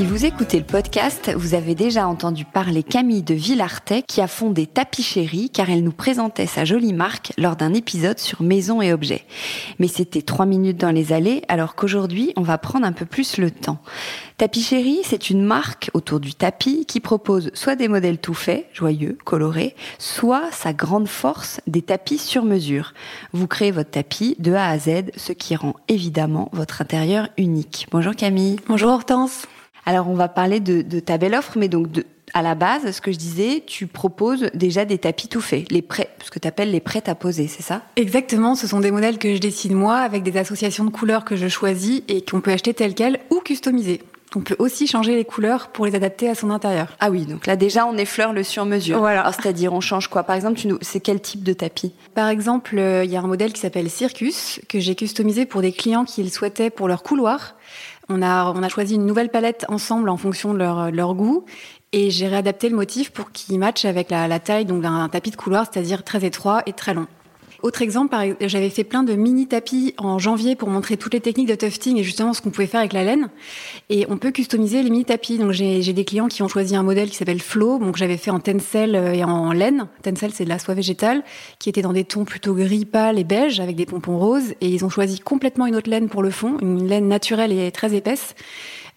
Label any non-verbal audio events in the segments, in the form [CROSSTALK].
Si vous écoutez le podcast, vous avez déjà entendu parler Camille de Villartet qui a fondé Tapicherie car elle nous présentait sa jolie marque lors d'un épisode sur maison et objets. Mais c'était trois minutes dans les allées alors qu'aujourd'hui on va prendre un peu plus le temps. Tapicherie, c'est une marque autour du tapis qui propose soit des modèles tout faits, joyeux, colorés, soit sa grande force, des tapis sur mesure. Vous créez votre tapis de A à Z, ce qui rend évidemment votre intérieur unique. Bonjour Camille. Bonjour Hortense. Alors on va parler de, ta belle offre, mais donc à la base, ce que je disais, tu proposes déjà des tapis tout faits, les prêts, ce que tu appelles les prêts à poser, c'est ça? Exactement, ce sont des modèles que je dessine moi avec des associations de couleurs que je choisis et qu'on peut acheter telles quelles ou customiser. On peut aussi changer les couleurs pour les adapter à son intérieur. Ah oui, donc là déjà on effleure le sur-mesure. Voilà. C'est-à-dire on change quoi? Par exemple, c'est quel type de tapis? Par exemple, euh, il y a un modèle qui s'appelle Circus que j'ai customisé pour des clients qui le souhaitaient pour leur couloir. On a, on a choisi une nouvelle palette ensemble en fonction de leur, leur goût. Et j'ai réadapté le motif pour qu'il matche avec la, la taille donc d'un tapis de couloir, c'est-à-dire très étroit et très long. Autre exemple, j'avais fait plein de mini tapis en janvier pour montrer toutes les techniques de tufting et justement ce qu'on pouvait faire avec la laine. Et on peut customiser les mini tapis. Donc j'ai des clients qui ont choisi un modèle qui s'appelle Flow, donc j'avais fait en tencel euh, et en laine. Tencel c'est de la soie végétale qui était dans des tons plutôt gris pâle et beige avec des pompons roses. Et ils ont choisi complètement une autre laine pour le fond, une laine naturelle et très épaisse.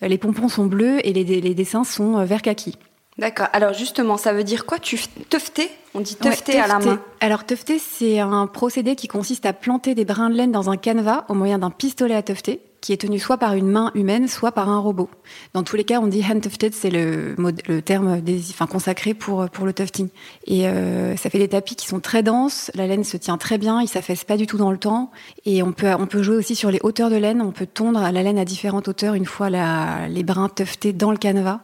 Euh, les pompons sont bleus et les, dessins sont euh, vert kaki. D'accord. Alors justement, ça veut dire quoi? Tu tufter On dit tufter à la main. Alors tufter, c'est un procédé qui consiste à planter des brins de laine dans un canevas au moyen d'un pistolet à tufter qui est tenu soit par une main humaine, soit par un robot. Dans tous les cas, on dit hand tufted, c'est le, le terme des, enfin, consacré pour, pour le tufting. Et euh, ça fait des tapis qui sont très denses, la laine se tient très bien, il s'affaisse pas du tout dans le temps. Et on peut, on peut jouer aussi sur les hauteurs de laine, on peut tondre la laine à différentes hauteurs une fois la, les brins tuftés dans le canevas.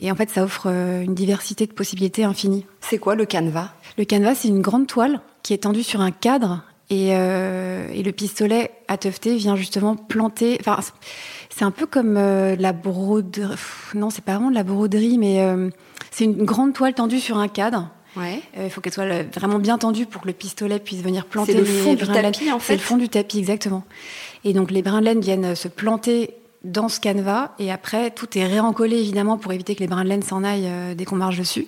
Et en fait, ça offre euh, une diversité de possibilités infinies. C'est quoi le canevas? Le canevas, c'est une grande toile qui est tendue sur un cadre et, euh, et le pistolet à tufter vient justement planter. Enfin, c'est un peu comme euh, la broderie. Non, c'est pas vraiment de la broderie, mais euh, c'est une grande toile tendue sur un cadre. Ouais. Il faut qu'elle soit vraiment bien tendue pour que le pistolet puisse venir planter. C'est le fond du tapis, en fait. C'est le fond du tapis, exactement. Et donc les brins de laine viennent se planter dans ce canevas et après tout est réencollé évidemment pour éviter que les brins de laine s'en aillent euh, dès qu'on marche dessus.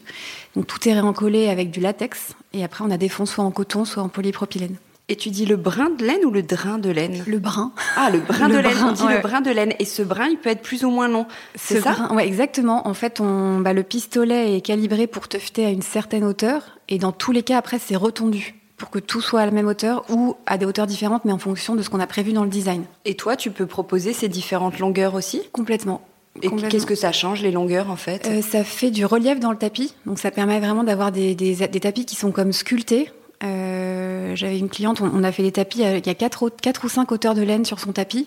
Donc tout est réencollé avec du latex et après on a des fonds soit en coton soit en polypropylène. Et tu dis le brin de laine ou le drain de laine? Le brin. Ah, le brin [LAUGHS] de laine. on dit le brin de laine. Et ce brin, il peut être plus ou moins long. C'est ça? Ouais, exactement. En fait, on, bah, le pistolet est calibré pour tufter à une certaine hauteur. Et dans tous les cas, après, c'est retendu pour que tout soit à la même hauteur ou à des hauteurs différentes, mais en fonction de ce qu'on a prévu dans le design. Et toi, tu peux proposer ces différentes longueurs aussi? Complètement. Et qu'est-ce que ça change, les longueurs, en fait? Euh, Ça fait du relief dans le tapis. Donc, ça permet vraiment d'avoir des, des, des, tapis qui sont comme sculptés. Euh, J'avais une cliente, on, a fait des tapis, il y a 4, quatre ou 5 hauteurs de laine sur son tapis.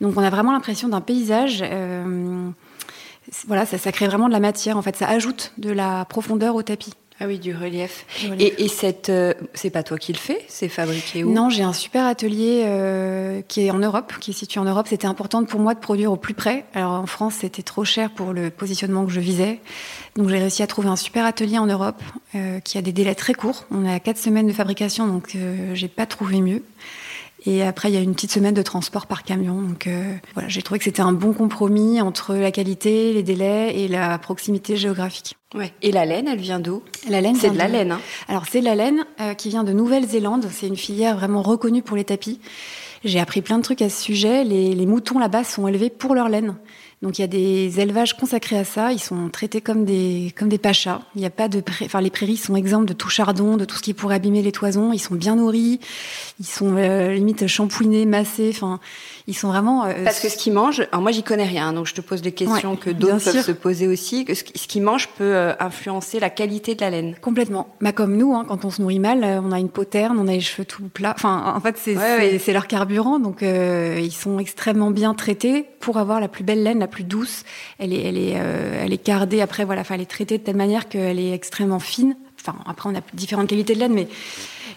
Donc, on a vraiment l'impression d'un paysage. Euh, voilà, ça, ça crée vraiment de la matière. En fait, ça ajoute de la profondeur au tapis. Ah oui, du relief. Et, et cette, euh, c'est pas toi qui le fais C'est fabriqué où? Non, j'ai un super atelier euh, qui est en Europe, qui est situé en Europe. C'était important pour moi de produire au plus près. Alors en France, c'était trop cher pour le positionnement que je visais. Donc j'ai réussi à trouver un super atelier en Europe euh, qui a des délais très courts. On a quatre semaines de fabrication, donc j'ai pas trouvé mieux. Et après, il y a une petite semaine de transport par camion. Donc voilà, j'ai trouvé que c'était un bon compromis entre la qualité, les délais et la proximité géographique. Ouais. Et la laine, elle vient d'où? La laine, c'est de la laine. Hein. Alors c'est de la laine qui vient de Nouvelle-Zélande. C'est une filière vraiment reconnue pour les tapis. J'ai appris plein de trucs à ce sujet. Les, les moutons là-bas sont élevés pour leur laine. Donc il y a des élevages consacrés à ça. Ils sont traités comme des comme des pachas. Il n'y a pas de, enfin les prairies sont exemptes de tout chardon, de tout ce qui pourrait abîmer les toisons. Ils sont bien nourris. Ils sont euh, limite shampouinés, massés. Enfin, ils sont vraiment. Euh, Parce que ce qu'ils mangent, alors moi j'y connais rien, donc je te pose des questions que d'autres peuvent se poser aussi. Que ce, qu'ils mangent peut euh, influencer la qualité de la laine. Complètement. Bah comme nous, hein, quand on se nourrit mal, on a une peau terne, on a les cheveux tout plats. Enfin, en fait, c'est c'est leur carburant, donc ils sont extrêmement bien traités pour avoir la plus belle laine, la plus douce. Elle est, elle est, euh, elle est cardée. Après, voilà, enfin, elle est traitée de telle manière qu'elle est extrêmement fine. Enfin, après, on a différentes qualités de laine, mais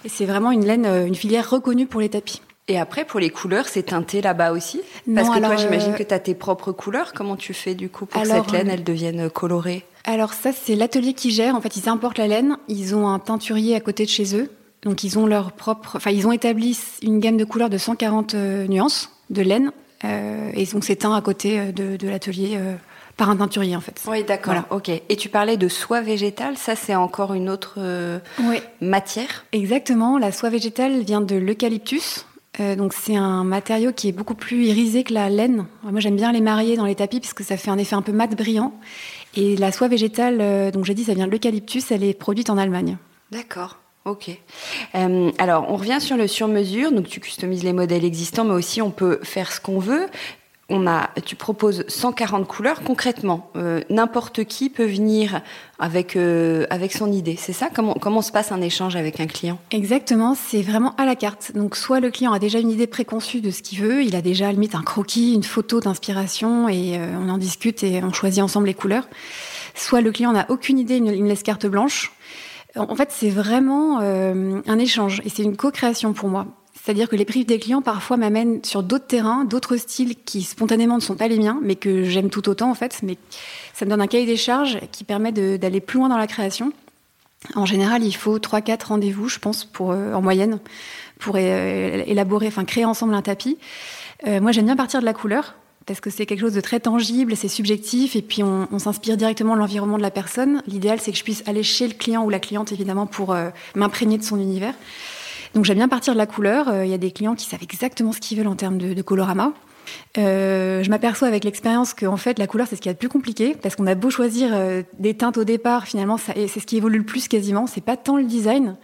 c'est vraiment une laine, euh, une filière reconnue pour les tapis. Et après, pour les couleurs, c'est teinté là-bas aussi? Parce que toi, j'imagine euh, que tu as tes propres couleurs. Comment tu fais du coup pour que cette laine, elle devienne colorée? Alors ça, c'est l'atelier qui gère. En fait, ils importent la laine. Ils ont un teinturier à côté de chez eux. Donc, ils ont leur propre... Enfin, ils ont établi une gamme de couleurs de 140 nuances de laine et donc c'est teint à côté euh, de, l'atelier euh, par un teinturier en fait. Oui, d'accord. Ok. Et tu parlais de soie végétale, ça c'est encore une autre matière? Exactement. La soie végétale vient de l'eucalyptus. donc c'est un matériau qui est beaucoup plus irisé que la laine. Moi j'aime bien les marier dans les tapis puisque ça fait un effet un peu mat brillant. Et la soie végétale, donc j'ai dit ça vient de l'eucalyptus, elle est produite en Allemagne. D'accord. Ok. Euh, alors, on revient sur le sur-mesure. Donc, tu customises les modèles existants, mais aussi on peut faire ce qu'on veut. On a, tu proposes 140 couleurs. Concrètement, euh, n'importe qui peut venir avec euh, avec son idée. C'est ça? Comment comment se passe un échange avec un client? Exactement. C'est vraiment à la carte. Donc, soit le client a déjà une idée préconçue de ce qu'il veut, il a déjà limite un croquis, une photo d'inspiration, et on en discute et on choisit ensemble les couleurs. Soit le client n'a aucune idée, il me laisse carte blanche. En fait, c'est vraiment euh, un échange et c'est une co-création pour moi. C'est-à-dire que les prix des clients parfois m'amènent sur d'autres terrains, d'autres styles qui spontanément ne sont pas les miens, mais que j'aime tout autant en fait. Mais ça me donne un cahier des charges qui permet d'aller plus loin dans la création. En général, il faut 3-4 rendez-vous, je pense, pour, euh, en moyenne, pour euh, élaborer, enfin créer ensemble un tapis. moi, j'aime bien partir de la couleur parce que c'est quelque chose de très tangible, c'est subjectif, et puis on, s'inspire directement de l'environnement de la personne. L'idéal, c'est que je puisse aller chez le client ou la cliente, évidemment, pour euh, m'imprégner de son univers. Donc j'aime bien partir de la couleur. Euh, il y a des clients qui savent exactement ce qu'ils veulent en termes de, de colorama. Euh, je m'aperçois avec l'expérience que en fait la couleur c'est ce qui est le plus compliqué parce qu'on a beau choisir des teintes au départ, finalement c'est ce qui évolue le plus quasiment. C'est pas tant le design.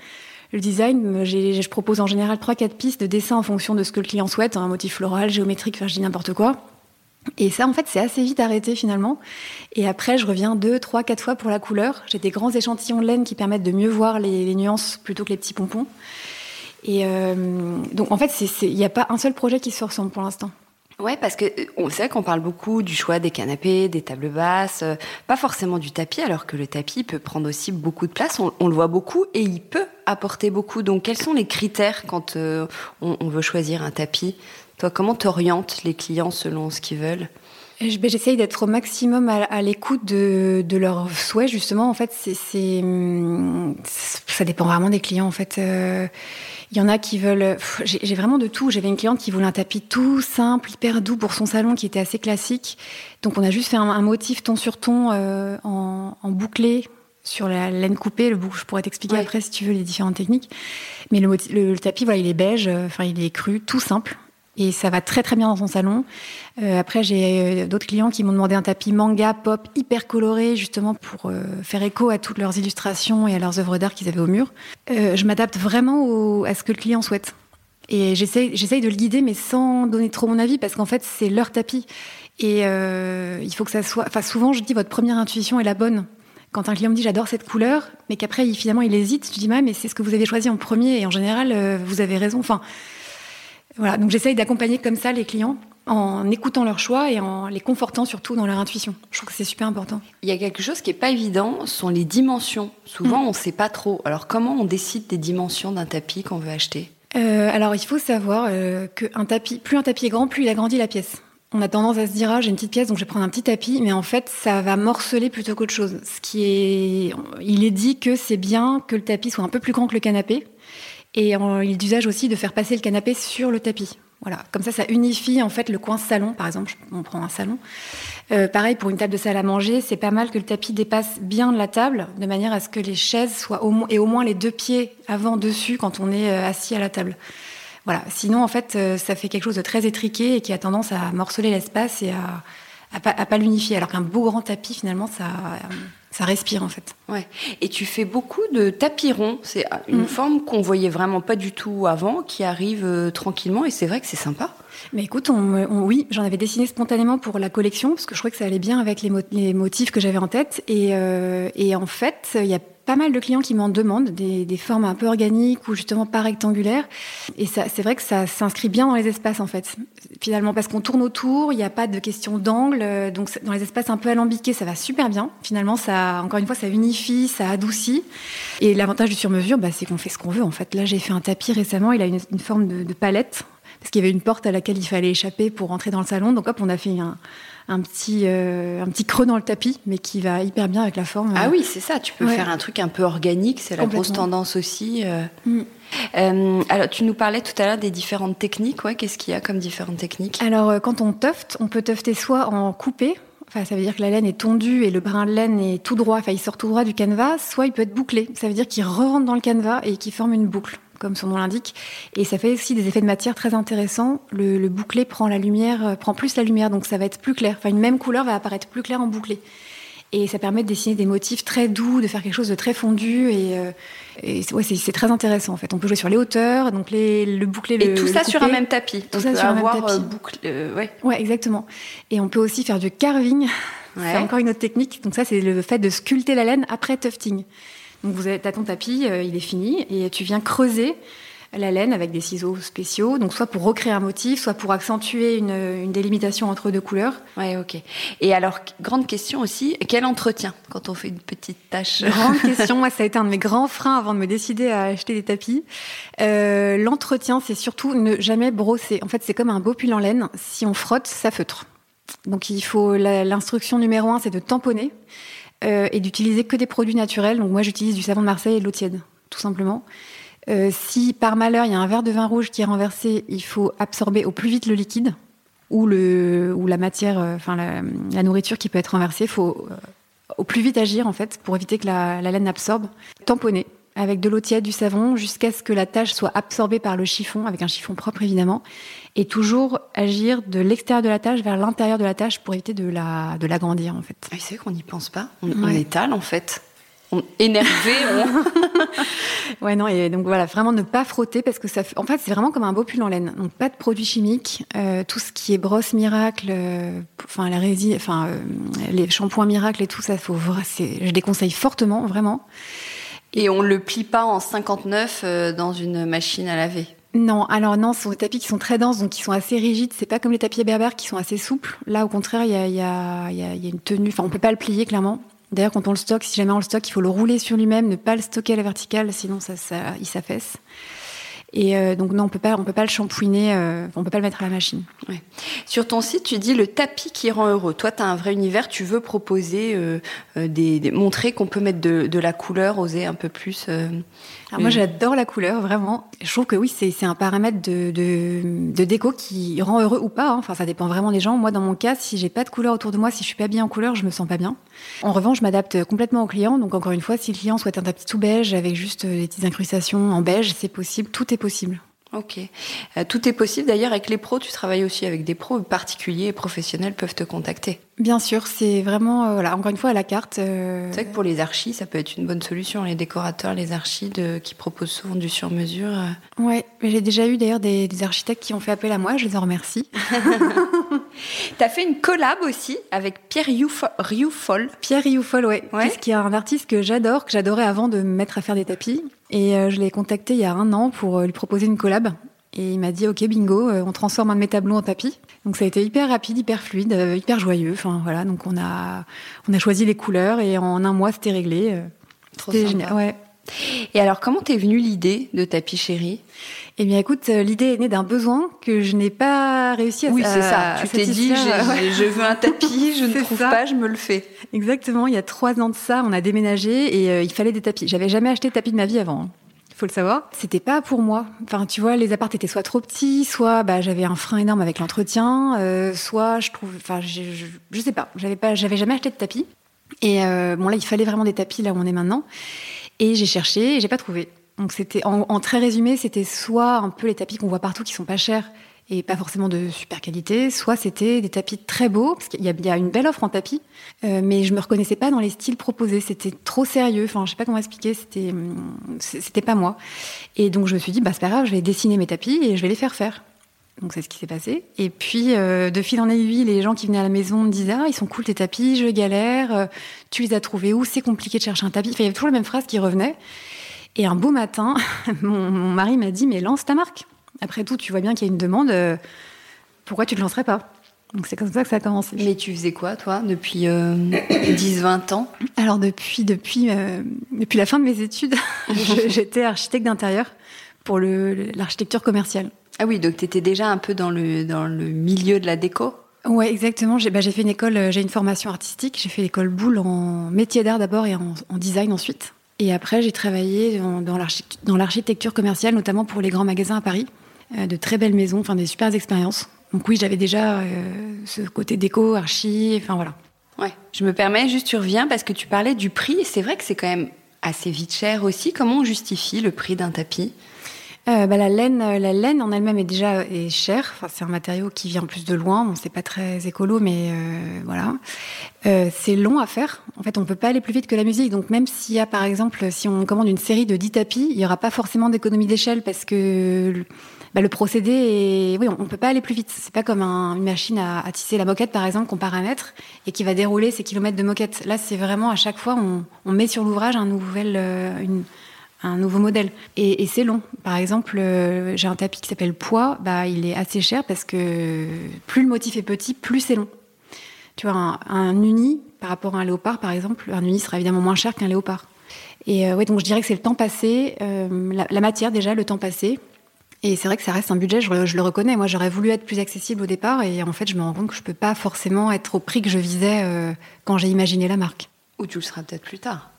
Le design, je propose en général trois quatre pistes de dessin en fonction de ce que le client souhaite, un motif floral, géométrique, enfin je dis n'importe quoi. Et ça, en fait, c'est assez vite arrêté finalement. Et après, je reviens deux, trois, quatre fois pour la couleur. J'ai des grands échantillons de laine qui permettent de mieux voir les, nuances plutôt que les petits pompons. Et euh, donc, en fait, il n'y a pas un seul projet qui se ressemble pour l'instant. Ouais, parce que on sait qu'on parle beaucoup du choix des canapés, des tables basses, euh, pas forcément du tapis, alors que le tapis peut prendre aussi beaucoup de place. On, le voit beaucoup et il peut apporter beaucoup. Donc, quels sont les critères quand euh, on, veut choisir un tapis? Toi, comment t'orientes les clients selon ce qu'ils veulent? Ben, J'essaye d'être au maximum à, l'écoute de, leurs souhaits, justement. En fait, c'est, hum, ça dépend vraiment des clients. En fait, euh, il y en a qui veulent. J'ai vraiment de tout. J'avais une cliente qui voulait un tapis tout simple, hyper doux pour son salon, qui était assez classique. Donc, on a juste fait un, motif ton sur ton euh, en, bouclé sur la laine coupée. Le bouc, je pourrais t'expliquer après si tu veux les différentes techniques. Mais le, le, tapis, voilà, il est beige. Euh, enfin, il est cru, tout simple. Et ça va très très bien dans son salon. Euh, après, j'ai euh, d'autres clients qui m'ont demandé un tapis manga pop hyper coloré, justement pour euh, faire écho à toutes leurs illustrations et à leurs œuvres d'art qu'ils avaient au mur. je m'adapte vraiment à ce que le client souhaite. Et j'essaye, de le guider, mais sans donner trop mon avis, parce qu'en fait, c'est leur tapis. Et il faut que ça soit. Enfin, souvent, je dis votre première intuition est la bonne. Quand un client me dit j'adore cette couleur, mais qu'après, il, finalement, il hésite, je dis mais c'est ce que vous avez choisi en premier, et en général, vous avez raison. Enfin, voilà, donc j'essaye d'accompagner comme ça les clients en écoutant leurs choix et en les confortant surtout dans leur intuition. Je trouve que c'est super important. Il y a quelque chose qui n'est pas évident, ce sont les dimensions. Souvent, mm. on ne sait pas trop. Alors, comment on décide des dimensions d'un tapis qu'on veut acheter? Euh, Alors, il faut savoir euh, qu'un tapis, plus un tapis est grand, plus il agrandit la pièce. On a tendance à se dire, ah, j'ai une petite pièce, donc je vais prendre un petit tapis, mais en fait, ça va morceler plutôt qu'autre chose. Ce qui est, il est dit que c'est bien que le tapis soit un peu plus grand que le canapé, Et il est d'usage aussi de faire passer le canapé sur le tapis. Voilà, comme ça, ça unifie en fait le coin salon, par exemple. On prend un salon. Euh, pareil pour une table de salle à manger, c'est pas mal que le tapis dépasse bien de la table, de manière à ce que les chaises soient au, et au moins les deux pieds avant dessus quand on est euh, assis à la table. Voilà. Sinon, en fait, euh, ça fait quelque chose de très étriqué et qui a tendance à morceler l'espace et à, à pas, pas l'unifier. Alors qu'un beau grand tapis, finalement, ça, ça respire en fait. Ouais. Et tu fais beaucoup de tapis ronds. C'est une mm. forme qu'on voyait vraiment pas du tout avant, qui arrive euh, tranquillement. Et c'est vrai que c'est sympa. Mais écoute, on, oui, j'en avais dessiné spontanément pour la collection parce que je trouvais que ça allait bien avec les, motifs que j'avais en tête. Et, euh, et en fait, il y a pas mal de clients qui m'en demandent, des, formes un peu organiques ou justement pas rectangulaires. Et c'est vrai que ça s'inscrit bien dans les espaces en fait. Finalement, parce qu'on tourne autour, il n'y a pas de question d'angle, euh, donc dans les espaces un peu alambiqués, ça va super bien. Finalement, ça, encore une fois, ça unifie, ça adoucit. Et l'avantage du sur-mesure, bah, c'est qu'on fait ce qu'on veut en fait. Là, j'ai fait un tapis récemment, il a une, forme de palette parce qu'il y avait une porte à laquelle il fallait échapper pour rentrer dans le salon. Donc hop, on a fait un, un petit, euh, un petit creux dans le tapis, mais qui va hyper bien avec la forme. Ah oui, c'est ça. Tu peux faire un truc un peu organique. C'est la grosse tendance aussi. Euh. Mm. Euh, alors, tu nous parlais tout à l'heure des différentes techniques. Ouais, Qu'est-ce qu'il y a comme différentes techniques? Alors, quand on tufte, on peut tufter soit en coupé, Enfin, ça veut dire que la laine est tondue et le brin de laine est tout droit, enfin, il sort tout droit du canevas, soit il peut être bouclé. Ça veut dire qu'il re-rentre dans le canevas et qu'il forme une boucle comme son nom l'indique. Et ça fait aussi des effets de matière très intéressants. Le, bouclé prend la lumière, euh, prend plus la lumière, donc ça va être plus clair. Enfin, une même couleur va apparaître plus claire en bouclé. Et ça permet de dessiner des motifs très doux, de faire quelque chose de très fondu. Et, euh, ouais, c'est très intéressant en fait. On peut jouer sur les hauteurs, donc les, le bouclé, le, et tout ça sur un même tapis. Tout ça sur un même tapis. Euh, ouais. ouais, exactement. Et on peut aussi faire du carving. [LAUGHS] C'est encore une autre technique. Donc ça, c'est le fait de sculpter la laine après tufting. Donc vous as ton tapis, euh, il est fini, et tu viens creuser la laine avec des ciseaux spéciaux, donc soit pour recréer un motif, soit pour accentuer une, délimitation entre deux couleurs. Ouais, ok. Et alors, grande question aussi, quel entretien quand on fait une petite tâche? Grande [LAUGHS] question, moi ça a été un de mes grands freins avant de me décider à acheter des tapis. Euh, l'entretien, c'est surtout ne jamais brosser. En fait, c'est comme un beau pull en laine, si on frotte, ça feutre. Donc il faut l'instruction numéro un, c'est de tamponner. Euh, et d'utiliser que des produits naturels. Donc moi, j'utilise du savon de Marseille et de l'eau tiède, tout simplement. Euh, si par malheur il y a un verre de vin rouge qui est renversé, il faut absorber au plus vite le liquide ou, le, ou la matière, euh, enfin la, nourriture qui peut être renversée. Il faut au plus vite agir en fait pour éviter que la, la laine absorbe. Tamponner avec de l'eau tiède, du savon, jusqu'à ce que la tâche soit absorbée par le chiffon, avec un chiffon propre évidemment, et toujours agir de l'extérieur de la tâche vers l'intérieur de la tâche pour éviter de la de l'agrandir en fait. c'est vrai qu'on n'y pense pas, on, étale en fait. On, énervé. [LAUGHS] ouais non et donc voilà vraiment ne pas frotter parce que ça en fait c'est vraiment comme un beau pull en laine donc pas de produits chimiques euh, tout ce qui est brosse miracle euh, enfin la résine enfin euh, les shampoings miracle et tout ça faut je déconseille fortement vraiment et on le plie pas en 59 euh, dans une machine à laver. Non, alors non, ce sont des tapis qui sont très denses, donc qui sont assez rigides. C'est pas comme les tapis berbères qui sont assez souples. Là, au contraire, il y a, une tenue. Enfin, on peut pas le plier clairement. D'ailleurs, quand on le stocke, si jamais on le stocke, il faut le rouler sur lui-même, ne pas le stocker à la verticale, sinon ça il s'affaisse. Et euh, donc non, on peut pas, on peut pas le shampouiner, euh, on peut pas le mettre à la machine. Ouais. Sur ton site, tu dis le tapis qui rend heureux. Toi, tu as un vrai univers. Tu veux proposer, euh, euh des, des, montrer qu'on peut mettre de, de, la couleur, oser un peu plus. Alors moi, j'adore la couleur, vraiment. Je trouve que oui, c'est un paramètre de, de, de, déco qui rend heureux ou pas. Hein. Enfin, ça dépend vraiment des gens. Moi, dans mon cas, si j'ai pas de couleur autour de moi, si je suis pas bien en couleur, je me sens pas bien. En revanche, je m'adapte complètement au client. Donc encore une fois, si le client souhaite un tapis tout beige avec juste des petites incrustations en beige, c'est possible. Tout est possible. Ok. Euh, tout est possible. D'ailleurs, avec les pros, tu travailles aussi avec des pros particuliers et professionnels peuvent te contacter. Bien sûr, c'est vraiment, euh, voilà, encore une fois, à la carte. Euh... C'est vrai que pour les archis, ça peut être une bonne solution. Les décorateurs, les archis de, qui proposent souvent du sur-mesure. Euh. Ouais, j'ai déjà eu d'ailleurs des, des, architectes qui ont fait appel à moi. Je les en remercie. [LAUGHS] tu as fait une collab aussi avec Pierre Rioufol. Pierre Rioufol, ouais. ouais. Qui est un artiste que j'adore, que j'adorais avant de me mettre à faire des tapis. Et euh, je l'ai contacté il y a un an pour lui proposer une collab. Et il m'a dit, OK, bingo, euh, on transforme un de mes tableaux en tapis. Donc ça a été hyper rapide, hyper fluide, hyper joyeux. Enfin voilà, donc on a, on a choisi les couleurs et en un mois, c'était réglé. C'était génial. Ouais. Et alors, comment t'es venue l'idée de Tapis Chéri? Eh bien, écoute, l'idée est née d'un besoin que je n'ai pas réussi à Oui, c'est ça. Tu t'es dit, je veux un tapis, [LAUGHS] je ne trouve pas, je me le fais. Exactement. Il y a trois ans de ça, on a déménagé et il fallait des tapis. J'avais jamais acheté de tapis de ma vie avant. Faut le savoir. C'était pas pour moi. Enfin, tu vois, les appartes étaient soit trop petits, soit bah, j'avais un frein énorme avec l'entretien, euh, soit je trouve, enfin, je, sais pas, j'avais pas, j'avais jamais acheté de tapis. Et euh, bon là, il fallait vraiment des tapis là où on est maintenant. Et j'ai cherché et j'ai pas trouvé. Donc c'était, en très résumé, c'était soit un peu les tapis qu'on voit partout qui sont pas chers et pas forcément de super qualité, soit c'était des tapis très beaux, parce qu'il y, a une belle offre en tapis, euh, mais je me reconnaissais pas dans les styles proposés, c'était trop sérieux, enfin je sais pas comment expliquer, c'était c'était pas moi. Et donc je me suis dit, bah c'est pas grave, je vais dessiner mes tapis et je vais les faire faire. Donc c'est ce qui s'est passé. Et puis euh, de fil en aiguille, les gens qui venaient à la maison me disaient ah ils sont cool tes tapis, je galère, euh, tu les as trouvés où? C'est compliqué de chercher un tapis. Enfin, il y avait toujours la même phrase qui revenait. Et un beau matin, [LAUGHS] mon mari m'a dit mais lance ta marque. Après tout, tu vois bien qu'il y a une demande. Euh, pourquoi tu ne te lancerais pas? Donc c'est comme ça que ça a commencé. Mais tu faisais quoi, toi, depuis euh, [COUGHS] 10-20 ans? Alors depuis, depuis, euh, depuis la fin de mes études, [LAUGHS] j'étais architecte d'intérieur pour l'architecture commerciale. Ah oui, donc tu étais déjà un peu dans le, dans le milieu de la déco? Ouais, exactement. J'ai bah, fait une école, euh, j'ai une formation artistique. J'ai fait l'école Boulle en métier d'art d'abord et en, en, design ensuite. Et après, j'ai travaillé dans, dans l'architecture commerciale, notamment pour les grands magasins à Paris. Euh, de très belles maisons, enfin des super expériences. Donc oui, j'avais déjà euh, ce côté déco, archi, enfin voilà. Ouais. Je me permets, juste tu reviens parce que tu parlais du prix. C'est vrai que c'est quand même assez vite cher aussi. Comment on justifie le prix d'un tapis? Euh, bah, la laine, euh, la laine en elle-même est déjà est chère. Enfin, c'est un matériau qui vient plus de loin. Bon, c'est pas très écolo, mais euh, voilà. Euh, c'est long à faire. En fait, on peut pas aller plus vite que la musique. Donc, même s'il y a, par exemple, si on commande une série de 10 tapis, il y aura pas forcément d'économie d'échelle parce que bah, le procédé est... Oui, on, peut pas aller plus vite. C'est pas comme un, une machine à, à, tisser la moquette, par exemple, qu'on paramètre et qui va dérouler ses kilomètres de moquette. Là, c'est vraiment à chaque fois, on, on met sur l'ouvrage un nouvel, euh, une, un nouveau modèle. Et, c'est long. Par exemple, euh, j'ai un tapis qui s'appelle Poids. Bah, il est assez cher parce que plus le motif est petit, plus c'est long. Tu vois, un, un, uni par rapport à un léopard, par exemple, un uni sera évidemment moins cher qu'un léopard. Et euh, ouais, donc je dirais que c'est le temps passé, euh, la, matière déjà, le temps passé, et c'est vrai que ça reste un budget, je, je le reconnais. Moi, j'aurais voulu être plus accessible au départ, et en fait, je me rends compte que je peux pas forcément être au prix que je visais euh, quand j'ai imaginé la marque. Ou tu le seras peut-être plus tard.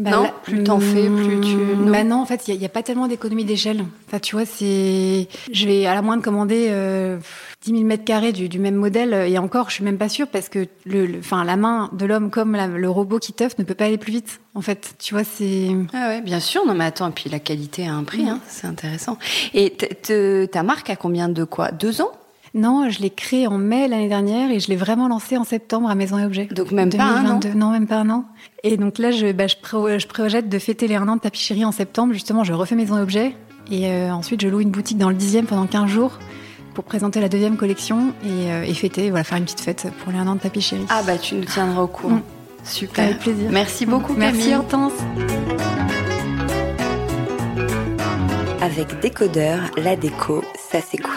Bah, non, là, plus t'en fais, plus tu. Non. Bah non, en fait, il n'y a, a, pas tellement d'économie d'échelle. Enfin, tu vois, c'est. Je vais à la moindre commander euh, 10 000 mètres carrés du, du, même modèle, et encore, je suis même pas sûre parce que le, le enfin, la main de l'homme comme la, le robot qui teuf ne peut pas aller plus vite. En fait, tu vois, c'est. Ah ouais, bien sûr. Non, mais attends, et puis la qualité a un prix, mmh. hein, c'est intéressant. Et ta marque a combien de quoi? Deux ans? Non, je l'ai créé en mai l'année dernière et je l'ai vraiment lancé en septembre à Maison et Objets. Donc même 2022. pas un an Non, même pas un an. Et donc là, je, bah, je, pré je projette de fêter les un an de tapisserie en septembre. Justement, je refais Maison et Objets. Et euh, ensuite, je loue une boutique dans le dixième pendant 15 jours pour présenter la deuxième collection et, euh, et fêter, voilà, faire une petite fête pour les un an de tapisserie. Ah bah tu nous tiendras au courant. Mmh. Super. Avec plaisir. Merci beaucoup, Merci Camille. Hortense. Avec Décodeur, la déco, ça s'écoute.